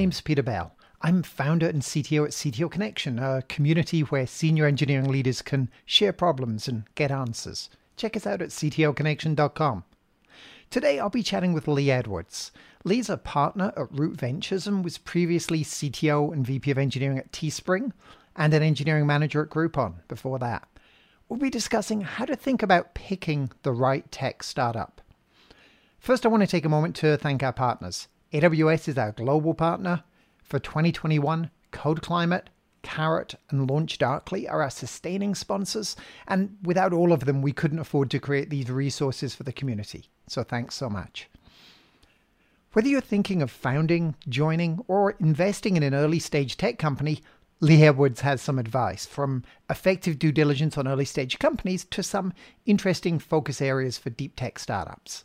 name's Peter Bell. I'm founder and CTO at CTO Connection, a community where senior engineering leaders can share problems and get answers. Check us out at ctoconnection.com. Today I'll be chatting with Lee Edwards. Lee's a partner at Root Ventures and was previously CTO and VP of Engineering at Teespring and an engineering manager at Groupon before that. We'll be discussing how to think about picking the right tech startup. First, I want to take a moment to thank our partners. AWS is our global partner. For 2021, Code Climate, Karat, and LaunchDarkly are our sustaining sponsors, and without all of them, we couldn't afford to create these resources for the community. So thanks so much. Whether you're thinking of founding, joining, or investing in an early stage tech company, Lee Edwards has some advice from effective due diligence on early stage companies to some interesting focus areas for deep tech startups.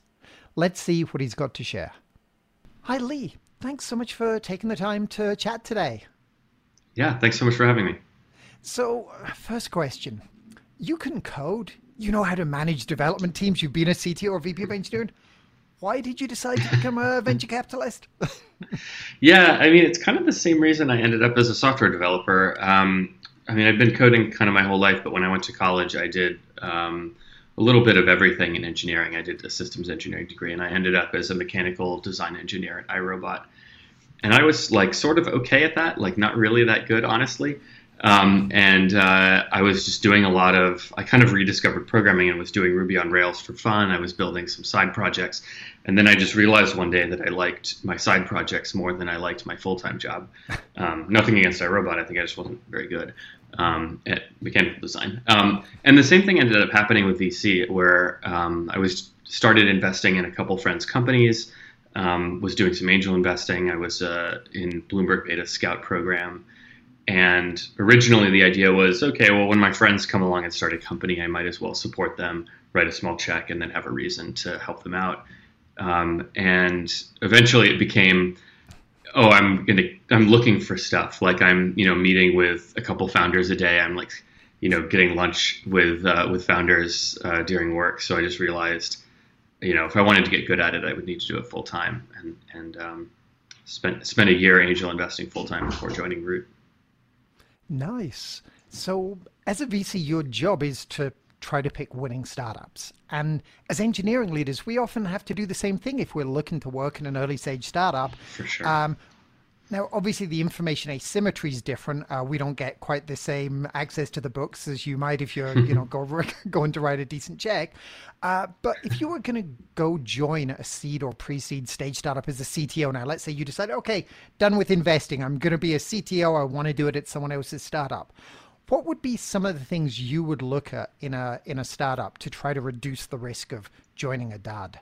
Let's see what he's got to share. Hi, Lee thanks so much for taking the time to chat today. Yeah, thanks so much for having me. So, first question You can code, you know how to manage development teams, you've been a CTO or VP of engineering. Why did you decide to become a venture capitalist? yeah, I mean, it's kind of the same reason I ended up as a software developer. Um, I mean, I've been coding kind of my whole life, but when I went to college, I did um, a little bit of everything in engineering. I did a systems engineering degree, and I ended up as a mechanical design engineer at iRobot. And I was like sort of okay at that, like not really that good, honestly. Um, and uh, I was just doing a lot of, I kind of rediscovered programming and was doing Ruby on Rails for fun. I was building some side projects. And then I just realized one day that I liked my side projects more than I liked my full time job. Um, nothing against iRobot, I think I just wasn't very good um, at mechanical design. Um, and the same thing ended up happening with VC, where um, I was started investing in a couple friends' companies, um, was doing some angel investing. I was uh, in Bloomberg Beta Scout program. And originally, the idea was okay, well, when my friends come along and start a company, I might as well support them, write a small check, and then have a reason to help them out. Um, and eventually, it became oh, I'm gonna I'm looking for stuff. Like I'm you know meeting with a couple founders a day. I'm like you know getting lunch with uh, with founders uh, during work. So I just realized you know if I wanted to get good at it, I would need to do it full time and and um, spend spend a year angel investing full time before joining Root. Nice. So as a VC, your job is to try to pick winning startups. And as engineering leaders, we often have to do the same thing if we're looking to work in an early stage startup. For sure. Um, now, obviously, the information asymmetry is different. Uh, we don't get quite the same access to the books as you might if you're, you know, go, going to write a decent check. Uh, but if you were going to go join a seed or pre-seed stage startup as a CTO now, let's say you decide, okay, done with investing. I'm going to be a CTO. I want to do it at someone else's startup. What would be some of the things you would look at in a in a startup to try to reduce the risk of joining a dad?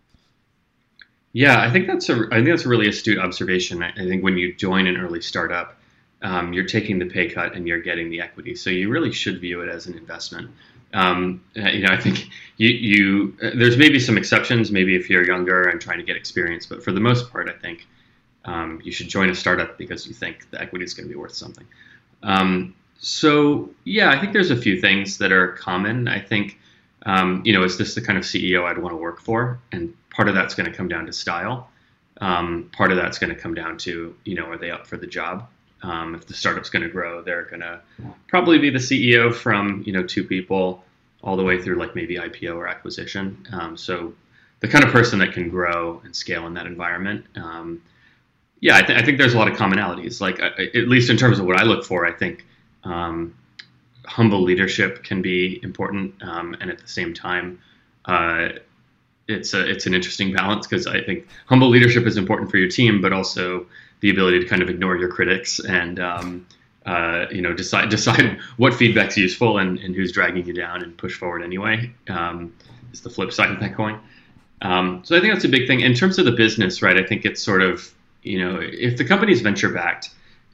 Yeah, I think that's a I think that's a really astute observation. I, think when you join an early startup, um, you're taking the pay cut and you're getting the equity, so you really should view it as an investment. Um, uh, you know, I think you, you uh, there's maybe some exceptions, maybe if you're younger and trying to get experience, but for the most part, I think um, you should join a startup because you think the equity is going to be worth something. Um, so yeah, I think there's a few things that are common. I think um, you know, is this the kind of CEO I'd want to work for? And part of that's going to come down to style. Um, part of that's going to come down to you know, are they up for the job? Um, if the startup's going to grow, they're going to probably be the CEO from you know two people all the way through like maybe IPO or acquisition. Um, so the kind of person that can grow and scale in that environment. Um, yeah, I, th- I, think there's a lot of commonalities. Like uh, at least in terms of what I look for, I think um, humble leadership can be important, um, and at the same time, uh, it's a it's an interesting balance because I think humble leadership is important for your team, but also the ability to kind of ignore your critics and um, uh, you know decide decide what feedback's useful and, and who's dragging you down and push forward anyway um, is the flip side of that coin. Um, so I think that's a big thing in terms of the business, right? I think it's sort of you know if the company's venture backed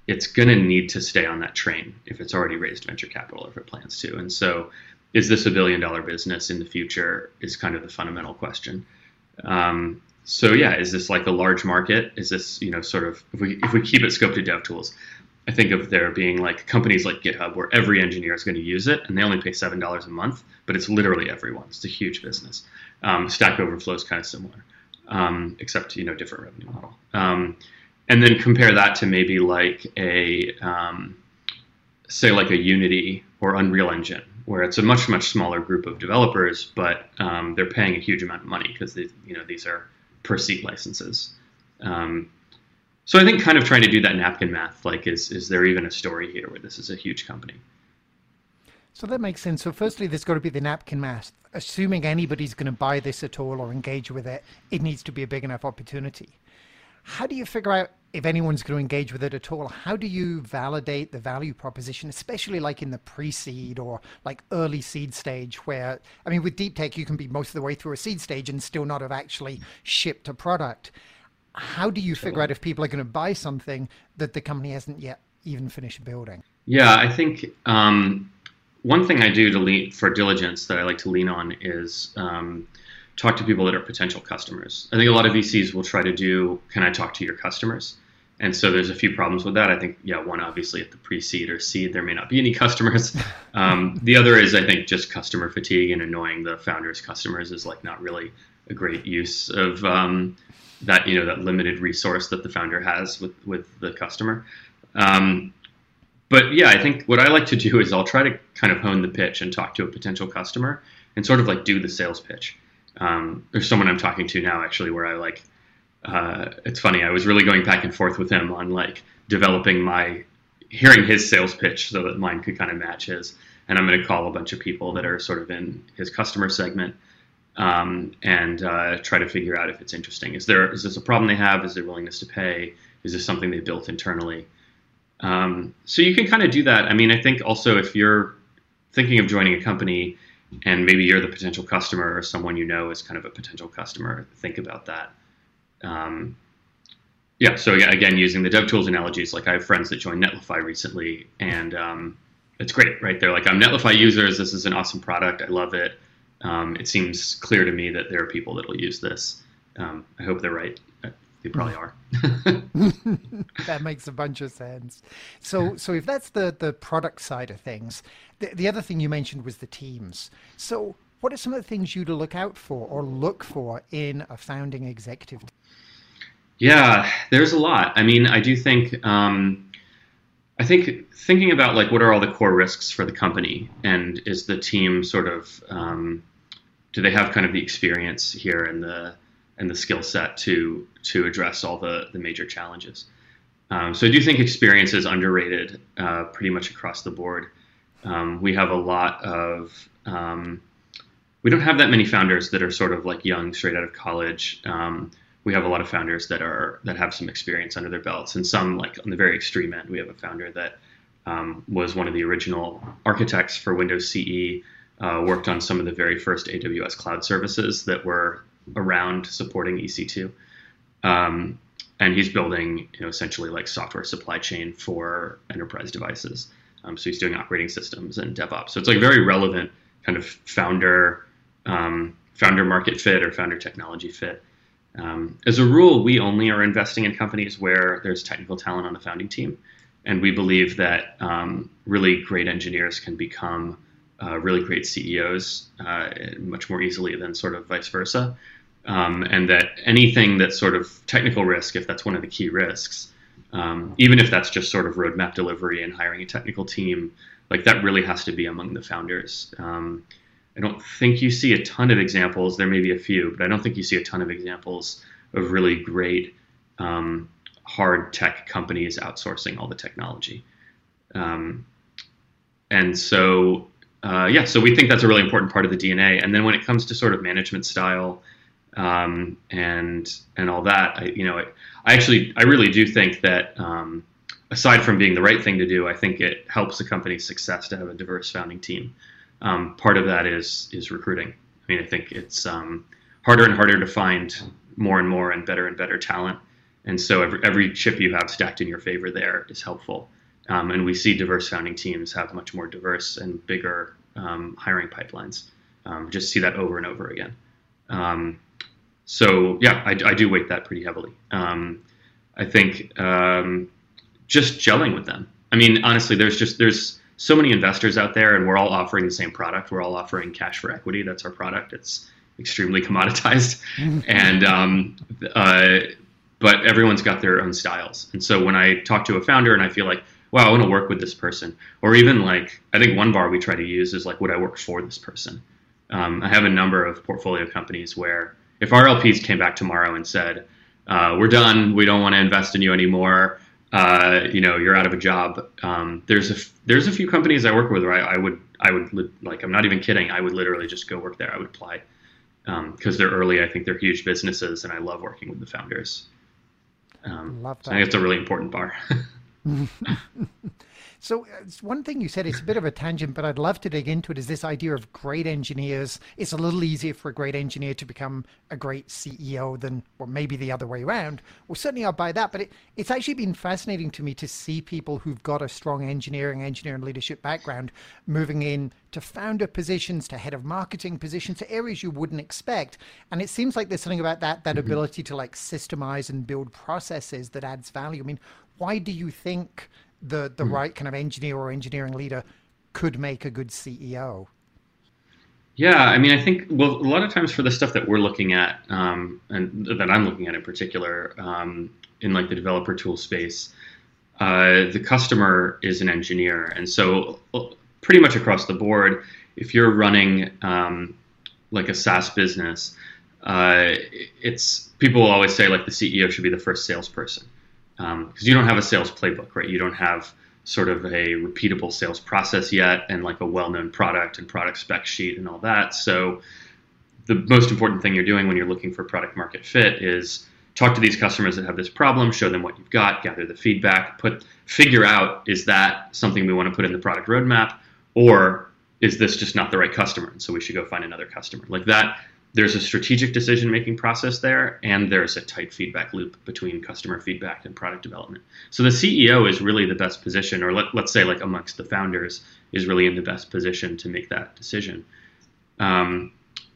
it's going to need to stay on that train if it's already raised venture capital or if it plans to. And so, is this a billion dollar business in the future? Is kind of the fundamental question. Um, so yeah, is this like a large market? Is this you know sort of if we if we keep it scoped to dev tools, I think of there being like companies like GitHub where every engineer is going to use it and they only pay seven dollars a month, but it's literally everyone. It's a huge business. Um, Stack Overflow is kind of similar, um, except you know different revenue model. Um, and then compare that to maybe like a um, say like a Unity or Unreal Engine, where it's a much much smaller group of developers, but um, they're paying a huge amount of money because you know these are per seat licenses. Um, so I think kind of trying to do that napkin math, like is is there even a story here where this is a huge company? So that makes sense. So firstly, there's got to be the napkin math. Assuming anybody's going to buy this at all or engage with it, it needs to be a big enough opportunity. How do you figure out if anyone's going to engage with it at all? How do you validate the value proposition, especially like in the pre-seed or like early seed stage where, I mean, with deep tech, you can be most of the way through a seed stage and still not have actually shipped a product how do you figure out if people are going to buy something that the company hasn't yet even finished building? Yeah, I think um, one thing I do to lean for diligence that I like to lean on is um, talk to people that are potential customers. I think a lot of VCs will try to do, can I talk to your customers? And so there's a few problems with that. I think, yeah, one obviously at the pre-seed or seed, there may not be any customers. Um, the other is, I think, just customer fatigue and annoying the founders' customers is like not really a great use of um, that you know that limited resource that the founder has with with the customer. Um, but yeah, I think what I like to do is I'll try to kind of hone the pitch and talk to a potential customer and sort of like do the sales pitch. Um, there's someone I'm talking to now actually where I like. Uh, it's funny. I was really going back and forth with him on like developing my hearing his sales pitch so that mine could kind of match his. And I'm going to call a bunch of people that are sort of in his customer segment um, and uh, try to figure out if it's interesting. Is there is this a problem they have? Is there willingness to pay? Is this something they built internally? Um, so you can kind of do that. I mean, I think also if you're thinking of joining a company and maybe you're the potential customer or someone you know is kind of a potential customer, think about that. Um, yeah, so yeah, again, using the DevTools analogies, like I have friends that joined Netlify recently, and um, it's great, right? They're like, I'm Netlify users. This is an awesome product. I love it um, it seems clear to me that there are people that will use this. Um, I hope they're right. They probably are. that makes a bunch of sense. So, so if that's the the product side of things, the, the other thing you mentioned was the teams. So, what are some of the things you to look out for or look for in a founding executive? Yeah, there's a lot. I mean, I do think um, I think thinking about like what are all the core risks for the company, and is the team sort of um, do they have kind of the experience here and the and the skill set to to address all the the major challenges. Um, so I do think experience is underrated uh, pretty much across the board. Um, we have a lot of um, we don't have that many founders that are sort of like young, straight out of college. Um, we have a lot of founders that are that have some experience under their belts, and some like on the very extreme end, we have a founder that um, was one of the original architects for Windows CE uh, worked on some of the very first AWS cloud services that were around supporting EC2. Um, and he's building, you know, essentially like software supply chain for enterprise devices. Um, so he's doing operating systems and DevOps. So it's like very relevant kind of founder um, founder market fit or founder technology fit. Um, as a rule, we only are investing in companies where there's technical talent on the founding team, and we believe that um, really great engineers can become uh, really great CEOs uh, much more easily than sort of vice versa. Um, and that anything that's sort of technical risk, if that's one of the key risks, um, even if that's just sort of roadmap delivery and hiring a technical team, like that really has to be among the founders. Um, I don't think you see a ton of examples. There may be a few, but I don't think you see a ton of examples of really great um, hard tech companies outsourcing all the technology. Um, and so uh, yeah, so we think that's a really important part of the DNA. And then when it comes to sort of management style um, and and all that, I, you know, I, I actually I really do think that um, aside from being the right thing to do, I think it helps a company's success to have a diverse founding team. Um, part of that is is recruiting. I mean, I think it's um, harder and harder to find more and more and better and better talent. And so every, every chip you have stacked in your favor there is helpful. Um, and we see diverse founding teams have much more diverse and bigger um, hiring pipelines. Just see that over and over again. Um, so yeah, I, I, do weight that pretty heavily. Um, I think um, just gelling with them. I mean, honestly, there's just there's so many investors out there, and we're all offering the same product. We're all offering cash for equity. That's our product. It's extremely commoditized, and um, uh, but everyone's got their own styles. And so when I talk to a founder and I feel like, wow, I want to work with this person, or even like I think one bar we try to use is like, would I work for this person? Um, I have a number of portfolio companies where if our LPs came back tomorrow and said, uh, "We're done. We don't want to invest in you anymore. Uh, you know, you're out of a job." Um, there's a there's a few companies I work with where I, I would I would like I'm not even kidding. I would literally just go work there. I would apply because um, they're early. I think they're huge businesses, and I love working with the founders. Um, love that. So I think it's a really important bar. So uh, one thing you said, it's a bit of a tangent, but I'd love to dig into it, is this idea of great engineers. It's a little easier for a great engineer to become a great CEO than, or maybe the other way around. Well, certainly I'll buy that, but it, it's actually been fascinating to me to see people who've got a strong engineering, engineering leadership background moving in to founder positions, to head of marketing positions, to areas you wouldn't expect. And it seems like there's something about that, that mm-hmm. ability to like systemize and build processes that adds value. I mean, why do you think the the mm. right kind of engineer or engineering leader could make a good CEO? Yeah, I mean, I think well, a lot of times for the stuff that we're looking at, um, and that I'm looking at in particular, um, in like the developer tool space, uh, the customer is an engineer, and so uh, pretty much across the board, if you're running um, like a SaaS business, uh, it's people will always say like the CEO should be the first salesperson because um, you don't have a sales playbook, right? You don't have sort of a repeatable sales process yet and like a well-known product and product spec sheet and all that. So the most important thing you're doing when you're looking for product market fit is talk to these customers that have this problem, show them what you've got, gather the feedback, put figure out is that something we want to put in the product roadmap or is this just not the right customer and so we should go find another customer. Like that there's a strategic decision making process there and there's a tight feedback loop between customer feedback and product development. So the ceo is really the best position or let, us say like amongst the founders is really in the best position to make that decision. Um,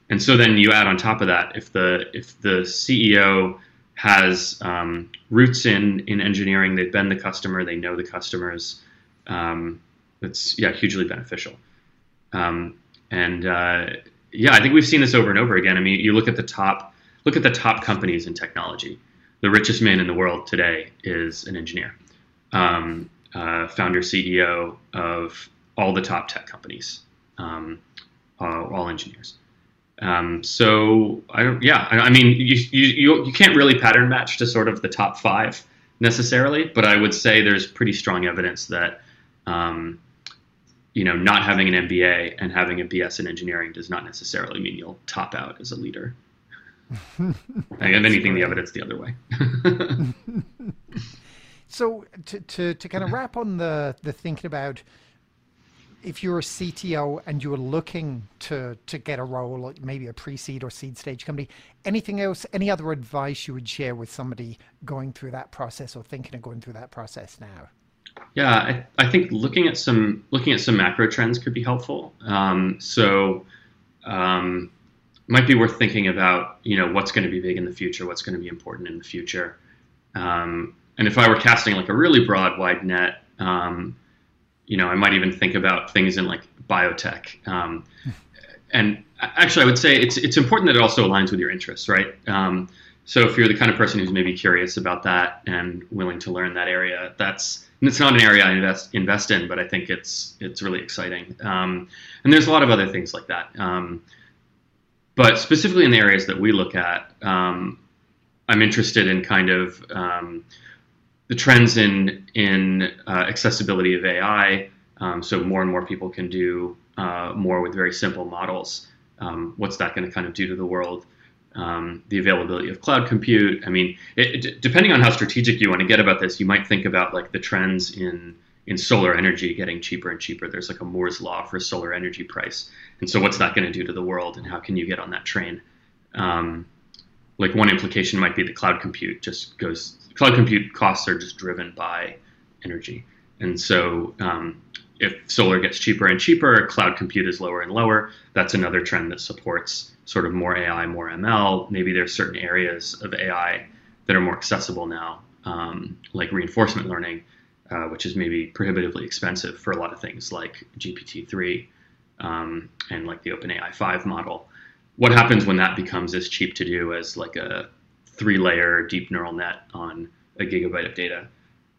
and so then you add on top of that if the if the ceo has um, roots in in engineering they've been the customer they know the customers um, it's yeah hugely beneficial. Um, and uh, yeah, I think we've seen this over and over again. I mean, you look at the top look at the top companies in technology. The richest man in the world today is an engineer, um, uh, founder CEO of all the top tech companies, um, uh, all engineers. Um, so I don't, yeah, I, I mean, you, you, you can't really pattern match to sort of the top five necessarily, but I would say there's pretty strong evidence that um, you know, not having an MBA and having a BS in engineering does not necessarily mean you'll top out as a leader. I have anything, the evidence the other way. so to, to, to kind of wrap on the, the thinking about if you're a CTO and you're looking to to get a role, like maybe a pre-seed or seed stage company, anything else, any other advice you would share with somebody going through that process or thinking of going through that process now? Yeah, I, I think looking at some looking at some macro trends could be helpful. Um, so, um, might be worth thinking about you know what's going to be big in the future, what's going to be important in the future. Um, and if I were casting like a really broad, wide net, um, you know, I might even think about things in like biotech. Um, and actually, I would say it's it's important that it also aligns with your interests, right? Um, so if you're the kind of person who's maybe curious about that and willing to learn that area, that's it's not an area I invest invest in, but I think it's it's really exciting. Um, and there's a lot of other things like that. Um, but specifically in the areas that we look at, um, I'm interested in kind of um, the trends in in uh, accessibility of AI. Um, so more and more people can do uh, more with very simple models. Um, what's that going to kind of do to the world? Um, the availability of cloud compute. I mean, it, it, depending on how strategic you want to get about this, you might think about like the trends in in solar energy getting cheaper and cheaper. There's like a Moore's law for solar energy price, and so what's that going to do to the world, and how can you get on that train? Um, like one implication might be the cloud compute just goes. Cloud compute costs are just driven by energy, and so um, if solar gets cheaper and cheaper, cloud compute is lower and lower. That's another trend that supports sort of more AI, more ML. Maybe there's certain areas of AI that are more accessible now, um, like reinforcement learning, uh, which is maybe prohibitively expensive for a lot of things like GPT-3 um, and like the OpenAI 5 model. What happens when that becomes as cheap to do as like a three layer deep neural net on a gigabyte of data,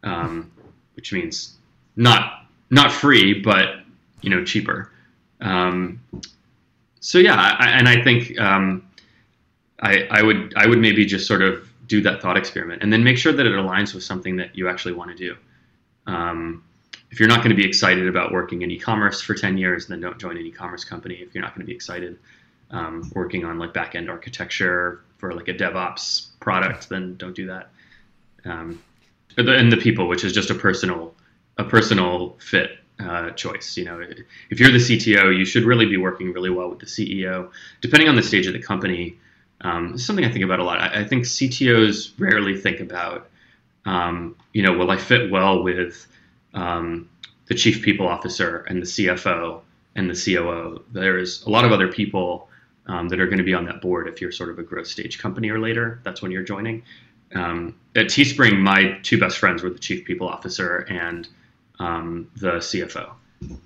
um, which means not not free, but you know cheaper. Um, so yeah, I, and I think um, I, I would I would maybe just sort of do that thought experiment and then make sure that it aligns with something that you actually want to do. Um, if you're not going to be excited about working in e-commerce for 10 years, then don't join an e-commerce company. If you're not going to be excited um, working on like back-end architecture for like a DevOps product, then don't do that. Um, and the people, which is just a personal a personal fit uh, choice. You know, if you're the CTO, you should really be working really well with the CEO. Depending on the stage of the company, um, something I think about a lot. I, I think CTOs rarely think about, um, you know, will I fit well with um, the chief people officer and the CFO and the COO? There's a lot of other people um, that are going to be on that board if you're sort of a growth stage company or later. That's when you're joining. Um, at Teespring, my two best friends were the chief people officer and um, the CFO,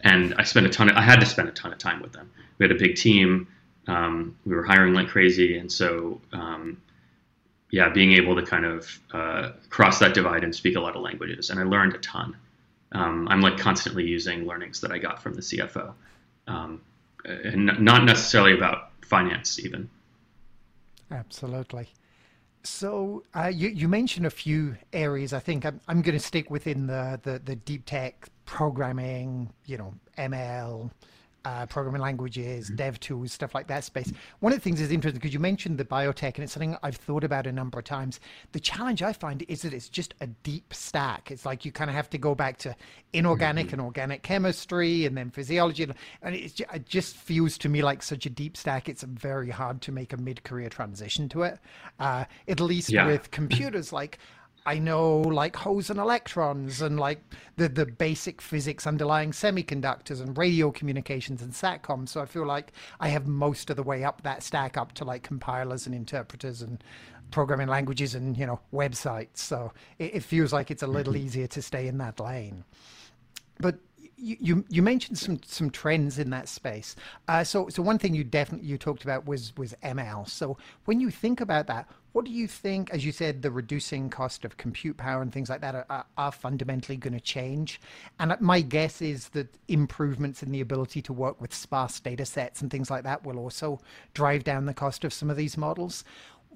and I spent a ton. Of, I had to spend a ton of time with them. We had a big team. Um, we were hiring like crazy, and so um, yeah, being able to kind of uh, cross that divide and speak a lot of languages, and I learned a ton. Um, I'm like constantly using learnings that I got from the CFO, um, and not necessarily about finance even. Absolutely. So uh, you, you mentioned a few areas. I think I'm, I'm going to stick within the, the, the deep tech programming, you know, ML, uh, programming languages, mm-hmm. dev tools, stuff like that space. One of the things is interesting because you mentioned the biotech, and it's something I've thought about a number of times. The challenge I find is that it's just a deep stack. It's like you kind of have to go back to inorganic mm-hmm. and organic chemistry, and then physiology, and just, it just feels to me like such a deep stack. It's very hard to make a mid-career transition to it. Uh, at least yeah. with computers, like I know like holes and electrons and like the the basic physics underlying semiconductors and radio communications and satcom. So I feel like I have most of the way up that stack up to like compilers and interpreters and programming languages and you know websites. So it, it feels like it's a little mm-hmm. easier to stay in that lane. But you, you mentioned some some trends in that space. Uh, so so one thing you definitely you talked about was was ML. So when you think about that, what do you think? As you said, the reducing cost of compute power and things like that are, are fundamentally going to change. And my guess is that improvements in the ability to work with sparse data sets and things like that will also drive down the cost of some of these models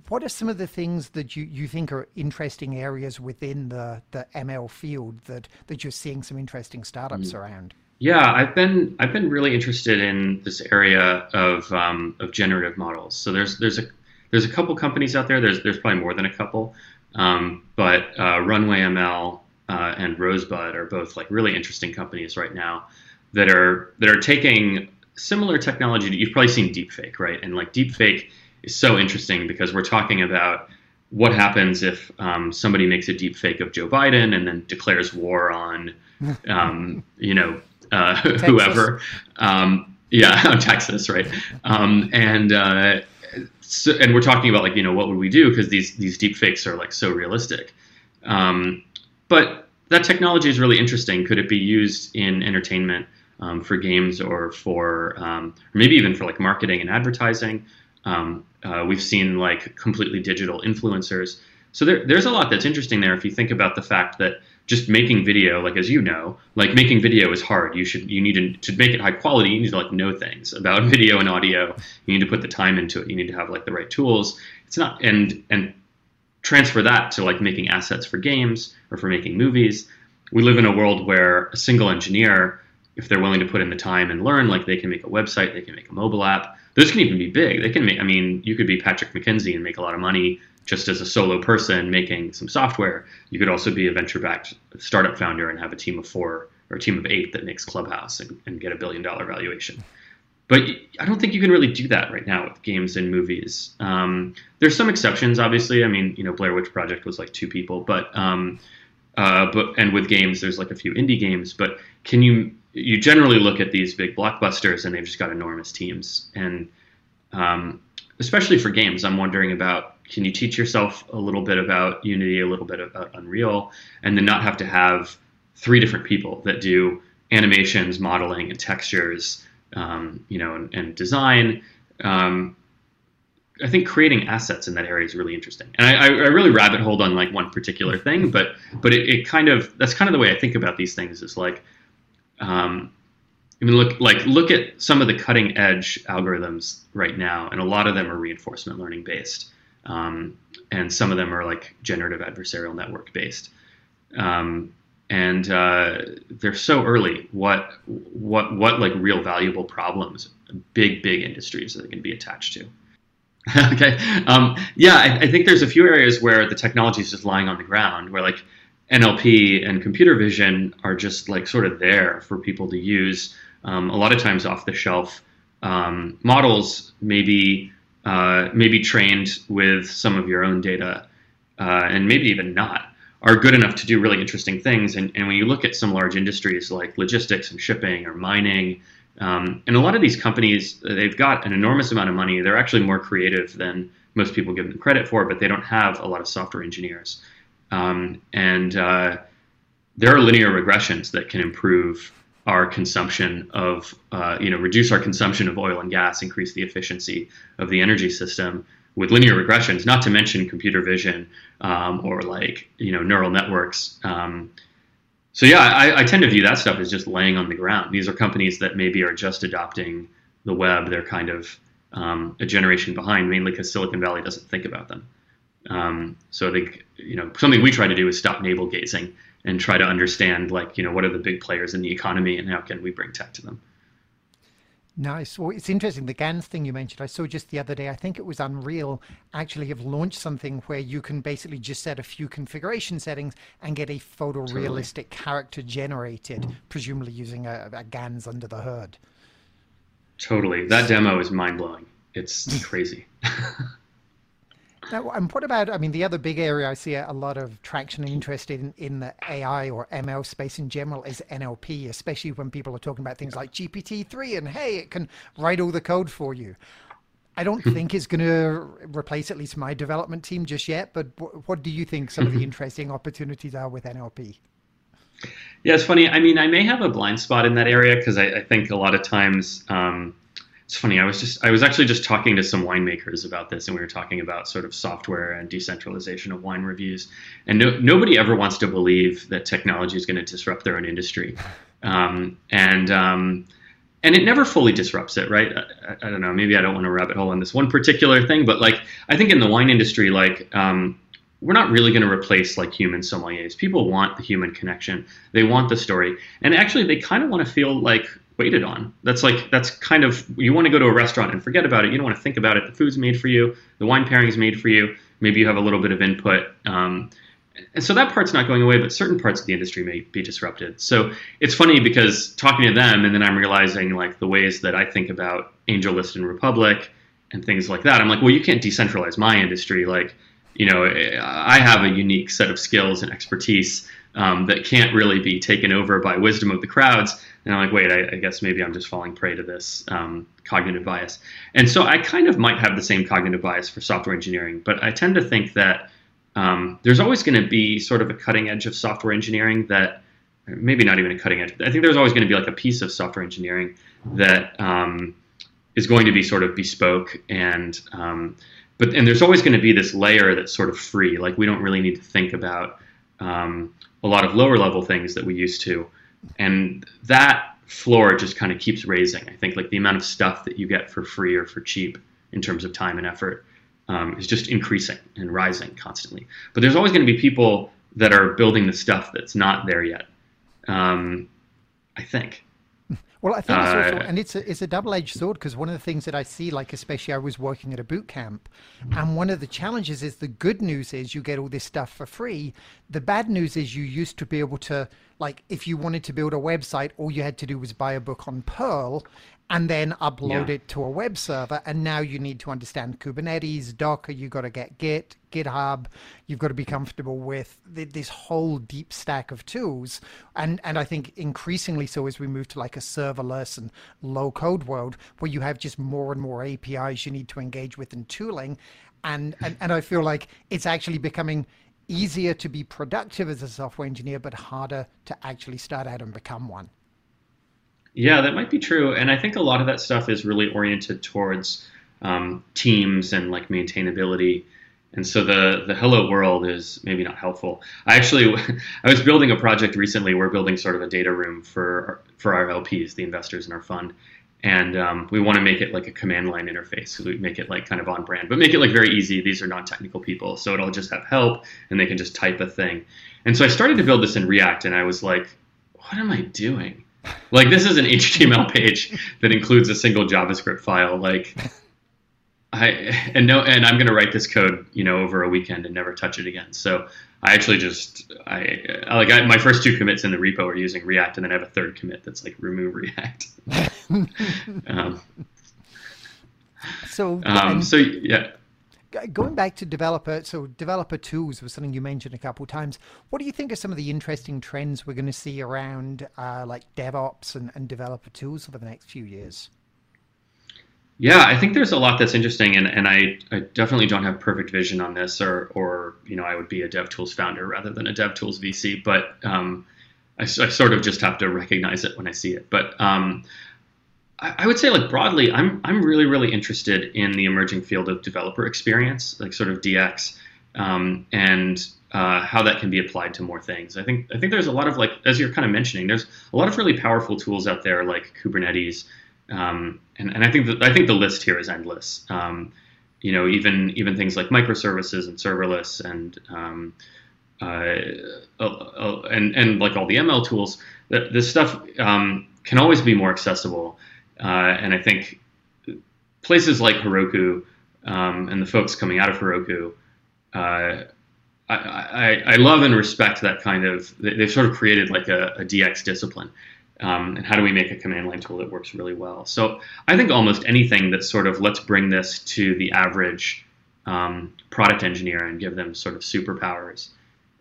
what are some of the things that you, you think are interesting areas within the, the ML field that, that you're seeing some interesting startups mm. around? Yeah, I've been I've been really interested in this area of um, of generative models. So there's there's a there's a couple companies out there. There's there's probably more than a couple, um, but uh, Runway ML uh, and Rosebud are both like really interesting companies right now that are that are taking similar technology that you've probably seen deepfake, right? And like deepfake is so interesting because we're talking about what happens if um, somebody makes a deep fake of Joe Biden and then declares war on, um, you know, uh, whoever. Um, yeah, on Texas, right? Um, and uh, so, and we're talking about like you know what would we do because these these deep fakes are like so realistic. Um, but that technology is really interesting. Could it be used in entertainment um, for games or for or maybe even for like marketing and advertising? Um, uh, we've seen like completely digital influencers. So there, there's a lot that's interesting there if you think about the fact that just making video, like as you know, like making video is hard. You should you need to to make it high quality. You need to like know things about video and audio. You need to put the time into it. You need to have like the right tools. It's not and and transfer that to like making assets for games or for making movies. We live in a world where a single engineer, if they're willing to put in the time and learn, like they can make a website, they can make a mobile app those can even be big. They can make. I mean, you could be Patrick McKenzie and make a lot of money just as a solo person making some software. You could also be a venture-backed startup founder and have a team of four or a team of eight that makes Clubhouse and, and get a billion-dollar valuation. But I don't think you can really do that right now with games and movies. Um, there's some exceptions, obviously. I mean, you know, Blair Witch Project was like two people, but um, uh, but and with games, there's like a few indie games. But can you you generally look at these big blockbusters and they've just got enormous teams. And um, especially for games, I'm wondering about can you teach yourself a little bit about Unity, a little bit about Unreal, and then not have to have three different people that do animations, modeling, and textures, um, you know, and, and design. Um, I think creating assets in that area is really interesting. And I, I really rabbit hold on like one particular thing, but but it, it kind of that's kind of the way I think about these things. Is like, um, I mean, look like look at some of the cutting edge algorithms right now, and a lot of them are reinforcement learning based, um, and some of them are like generative adversarial network based. Um, and uh, they're so early. What what what like real valuable problems, big big industries that they can be attached to. okay, um, yeah, I, I, think there's a few areas where the technology is just lying on the ground, where like NLP and computer vision are just like sort of there for people to use. Um, a lot of times off the shelf um, models, maybe uh, maybe trained with some of your own data, uh, and maybe even not are good enough to do really interesting things. And, and when you look at some large industries like logistics and shipping or mining, um, and a lot of these companies, they've got an enormous amount of money. They're actually more creative than most people give them credit for, but they don't have a lot of software engineers. Um, and uh, there are linear regressions that can improve our consumption of, uh, you know, reduce our consumption of oil and gas, increase the efficiency of the energy system with linear regressions, not to mention computer vision um, or like you know neural networks. Um, so yeah, I, I, tend to view that stuff as just laying on the ground. These are companies that maybe are just adopting the web. They're kind of um, a generation behind, mainly because Silicon Valley doesn't think about them. Um, so I think you know something we try to do is stop navel gazing and try to understand like you know what are the big players in the economy and how can we bring tech to them. Nice. Well, it's interesting. The GANs thing you mentioned, I saw just the other day, I think it was Unreal, actually have launched something where you can basically just set a few configuration settings and get a photorealistic totally. character generated, presumably using a, a GANs under the hood. Totally. That demo is mind blowing. It's crazy. Now, and what about, I mean, the other big area I see a lot of traction and interest in, in the AI or ML space in general is NLP, especially when people are talking about things like GPT-3 and, hey, it can write all the code for you. I don't hmm. think it's going to replace at least my development team just yet, but what do you think some of the interesting opportunities are with NLP? Yeah, it's funny. I mean, I may have a blind spot in that area because I, I, think a lot of times um, it's funny. I was just I was actually just talking to some winemakers about this, and we were talking about sort of software and decentralization of wine reviews. And no, nobody ever wants to believe that technology is going to disrupt their own industry, um, and um, and it never fully disrupts it, right? I, I, don't know. Maybe I don't want to rabbit hole on this one particular thing, but like I think in the wine industry, like um, we're not really going to replace like human sommeliers. People want the human connection. They want the story, and actually, they kind of want to feel like waited on. That's like that's kind of you want to go to a restaurant and forget about it. You don't want to think about it. The food's made for you. The wine pairing is made for you. Maybe you have a little bit of input. Um, and so that part's not going away, but certain parts of the industry may be disrupted. So it's funny because talking to them, and then I'm realizing like the ways that I think about AngelList and Republic and things like that. I'm like, well, you can't decentralize my industry. Like, you know, I have a unique set of skills and expertise um, that can't really be taken over by wisdom of the crowds. And I'm like, wait, I, I guess maybe I'm just falling prey to this um, cognitive bias. And so I kind of might have the same cognitive bias for software engineering, but I tend to think that um, there's always going to be sort of a cutting edge of software engineering that, maybe not even a cutting edge, I think there's always going to be like a piece of software engineering that um, is going to be sort of bespoke and um, but and there's always going to be this layer that's sort of free like we don't really need to think about um, a lot of lower level things that we used to. And that floor just kind of keeps raising. I think like the amount of stuff that you get for free or for cheap in terms of time and effort um, is just increasing and rising constantly. But there's always going to be people that are building the stuff that's not there yet. Um, I think. Well, I think it's also, uh, and it's a, it's a double edged sword because one of the things that I see, like especially I was working at a boot camp, and one of the challenges is the good news is you get all this stuff for free. The bad news is you used to be able to, like, if you wanted to build a website, all you had to do was buy a book on Perl, and then upload yeah. it to a web server. And now you need to understand Kubernetes, Docker, you've got to get Git, GitHub, you've got to be comfortable with this whole deep stack of tools. And, and I think increasingly so as we move to like a serverless and low code world where you have just more and more APIs you need to engage with and tooling. And, and, and I feel like it's actually becoming easier to be productive as a software engineer, but harder to actually start out and become one. Yeah, that might be true. And I think a lot of that stuff is really oriented towards um, teams and like maintainability. And so the the hello world is maybe not helpful. I actually I was building a project recently. We're building sort of a data room for for our LPs, the investors in our fund, and um, we want to make it like a command line interface. So we make it like kind of on brand, but make it like very easy. These are non-technical people, so it'll just have help, and they can just type a thing. And so I started to build this in React, and I was like, what am I doing? Like this is an HTML page that includes a single JavaScript file. Like I and no, and I'm going to write this code, you know, over a weekend and never touch it again. So I actually just I like I, my first two commits in the repo are using React, and then I have a third commit that's like remove React. um, so um, so yeah. Going back to developer, so developer tools was something you mentioned a couple of times. What do you think are some of the interesting trends we're going to see around uh, like DevOps and, and developer tools over the next few years? Yeah, I think there's a lot that's interesting, and, and I, I definitely don't have perfect vision on this, or or you know I would be a DevTools founder rather than a DevTools VC, but um, I, I, sort of just have to recognize it when I see it. But um, I, I, would say like broadly, I'm I'm really really interested in the emerging field of developer experience, like sort of DX, um, and uh, how that can be applied to more things. I think I think there's a lot of like as you're kind of mentioning, there's a lot of really powerful tools out there like Kubernetes um, and, and I think I think the list here is endless. Um, you know, even even things like microservices and serverless and um, uh, uh, uh and and like all the ML tools, this stuff um, can always be more accessible. Uh, and I think places like Heroku um, and the folks coming out of Heroku. Uh, I, I, I, love and respect that kind of. They've sort of created like a, a DX discipline um, and how do we make a command line tool that works really well? So I think almost anything that's sort of let's bring this to the average um, product engineer and give them sort of superpowers.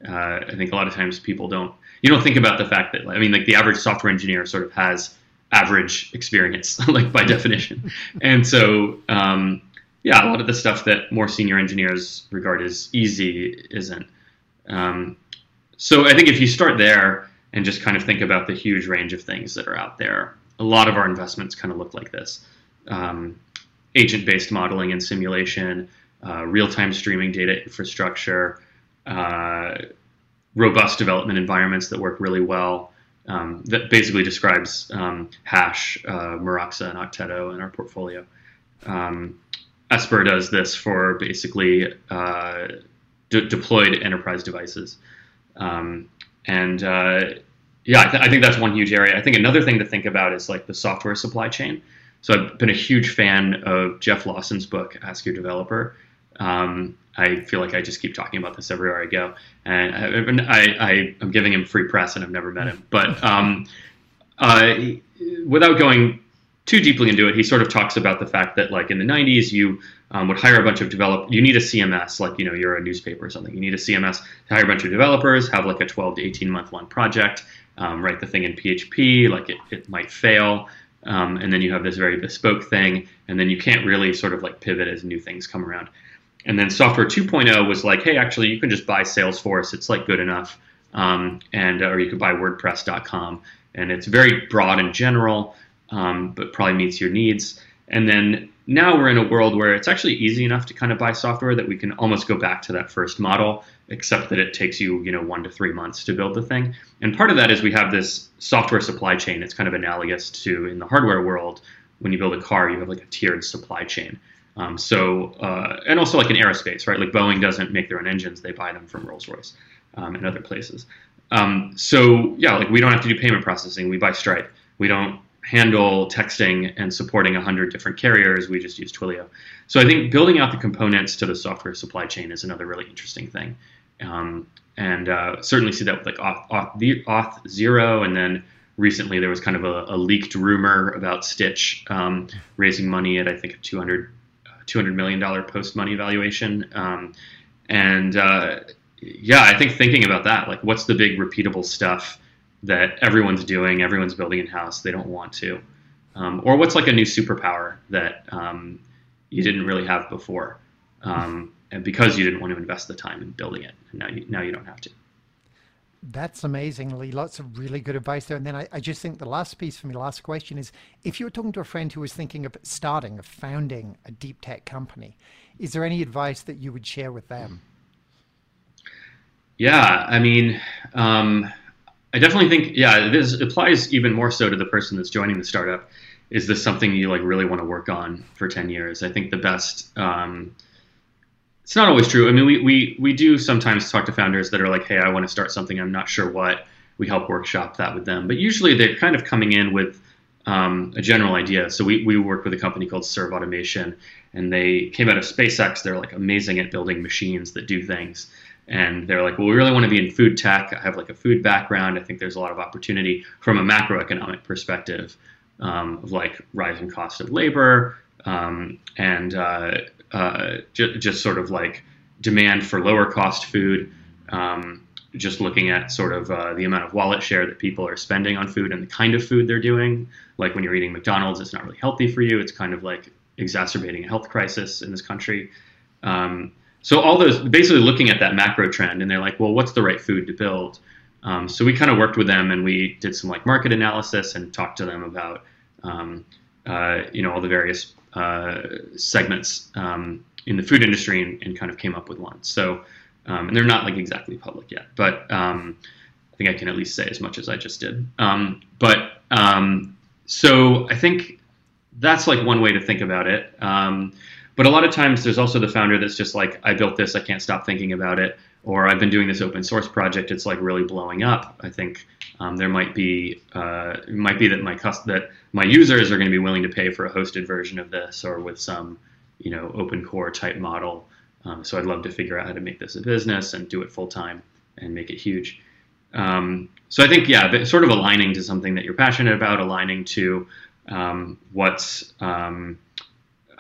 Uh, I think a lot of times people don't you don't think about the fact that I mean like the average software engineer sort of has average experience like by definition, and so um, yeah, a lot of the stuff that more senior engineers regard as easy isn't. Um, so I think if you start there and just kind of think about the huge range of things that are out there. A lot of our investments kind of look like this um, agent based modeling and simulation, uh, real time streaming data infrastructure, uh, robust development environments that work really well. Um, that basically describes um, Hash, uh, and Okteto in our portfolio. Um, Esper does this for basically uh, de- deployed enterprise devices. Um, and uh, yeah, I, th- I, think that's one huge area. I think another thing to think about is like the software supply chain. So I've been a huge fan of Jeff Lawson's book, Ask Your Developer. Um, I feel like I just keep talking about this everywhere I go, and I, am giving him free press, and I've never met him. But um, uh, without going too deeply into it, he sort of talks about the fact that like in the 90s, you um, would hire a bunch of develop. You need a CMS, like you know you're a newspaper or something. You need a CMS to hire a bunch of developers, have like a 12 to 18 month long project, um, write the thing in PHP. Like it, it might fail, um, and then you have this very bespoke thing, and then you can't really sort of like pivot as new things come around. And then software 2.0 was like, hey, actually you can just buy Salesforce. It's like good enough, um, and or you could buy WordPress.com, and it's very broad and general, um, but probably meets your needs. And then now we're in a world where it's actually easy enough to kind of buy software that we can almost go back to that first model, except that it takes you, you know, one to three months to build the thing. And part of that is we have this software supply chain. It's kind of analogous to in the hardware world. When you build a car, you have like a tiered supply chain. Um, so, uh, and also like in aerospace, right? Like Boeing doesn't make their own engines; they buy them from Rolls Royce um, and other places. Um, so, yeah, like we don't have to do payment processing; we buy Stripe. We don't handle texting and supporting 100 different carriers, we just use Twilio. So I think building out the components to the software supply chain is another really interesting thing. Um, and uh, certainly see that with like Auth, Auth, Auth, Zero, and then recently there was kind of a, a leaked rumor about Stytch um, raising money at I think a 200 200 million dollar post money valuation. Um, and uh, yeah, I think thinking about that, like what's the big repeatable stuff that everyone's doing, everyone's building in house, they don't want to. Um, or what's like a new superpower that um, you didn't really have before, um, and because you didn't want to invest the time in building it, and now you now you don't have to. That's amazingly Lots of really good advice there. And then I, I, just think the last piece for me, last question is if you were talking to a friend who was thinking of starting, of founding a deep tech company, is there any advice that you would share with them? Yeah, I mean, um, I definitely think, yeah, this applies even more so to the person that's joining the startup. Is this something you like really want to work on for 10 years? I think the best, um, it's not always true. I mean, we, we, we do sometimes talk to founders that are like, hey, I want to start something. I'm not sure what. We help workshop that with them. But usually they're kind of coming in with um, a general idea. So we, we work with a company called Serve Automation, and they came out of SpaceX. They're like amazing at building machines that do things. And they're like, well, we really want to be in food tech. I have like a food background. I think there's a lot of opportunity from a macroeconomic perspective um, of like rising cost of labor um, and uh, uh, ju- just sort of like demand for lower cost food. Um, just looking at sort of uh, the amount of wallet share that people are spending on food and the kind of food they're doing. Like when you're eating McDonald's, it's not really healthy for you. It's kind of like exacerbating a health crisis in this country. Um, so all those basically looking at that macro trend, and they're like, well, what's the right food to build? Um, so we kind of worked with them, and we did some like market analysis and talked to them about um, uh, you know all the various uh, segments um, in the food industry and, and, kind of came up with one. So, um, and they're not like exactly public yet, but um, I think I can at least say as much as I just did. Um, but so I think that's like one way to think about it. But a lot of times there's also the founder that's just like, I built this, I can't stop thinking about it, or I've been doing this open source project, it's like really blowing up. I think um, there might be uh, might be that my cust- that my users are going to be willing to pay for a hosted version of this or with some you know open core type model. Um, so I'd love to figure out how to make this a business and do it full time and make it huge. Um, so I think yeah, sort of aligning to something that you're passionate about, aligning to um, what's um,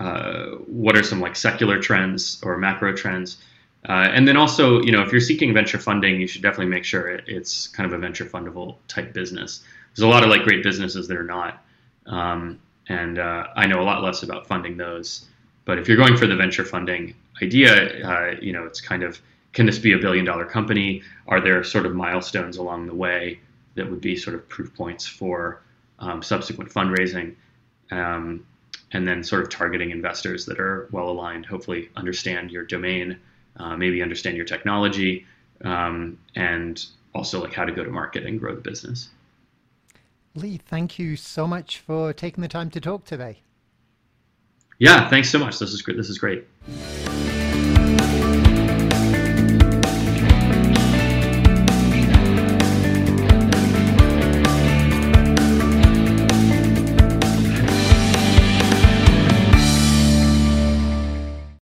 uh, what are some like secular trends or macro trends uh, and then also, you know, if you're seeking venture funding, you should definitely make sure it, it's kind of a venture fundable type business. There's a lot of like great businesses that are not, um, and uh, I know a lot less about funding those. But if you're going for the venture funding idea, uh, you know, it's kind of can this be a billion dollar company? Are there sort of milestones along the way that would be sort of proof points for um, subsequent fundraising? Um, and then sort of targeting investors that are well aligned, hopefully understand your domain uh, maybe understand your technology, um, and also like how to go to market and grow the business. Lee, thank you so much for taking the time to talk today. Yeah, thanks so much. This is great. This is great.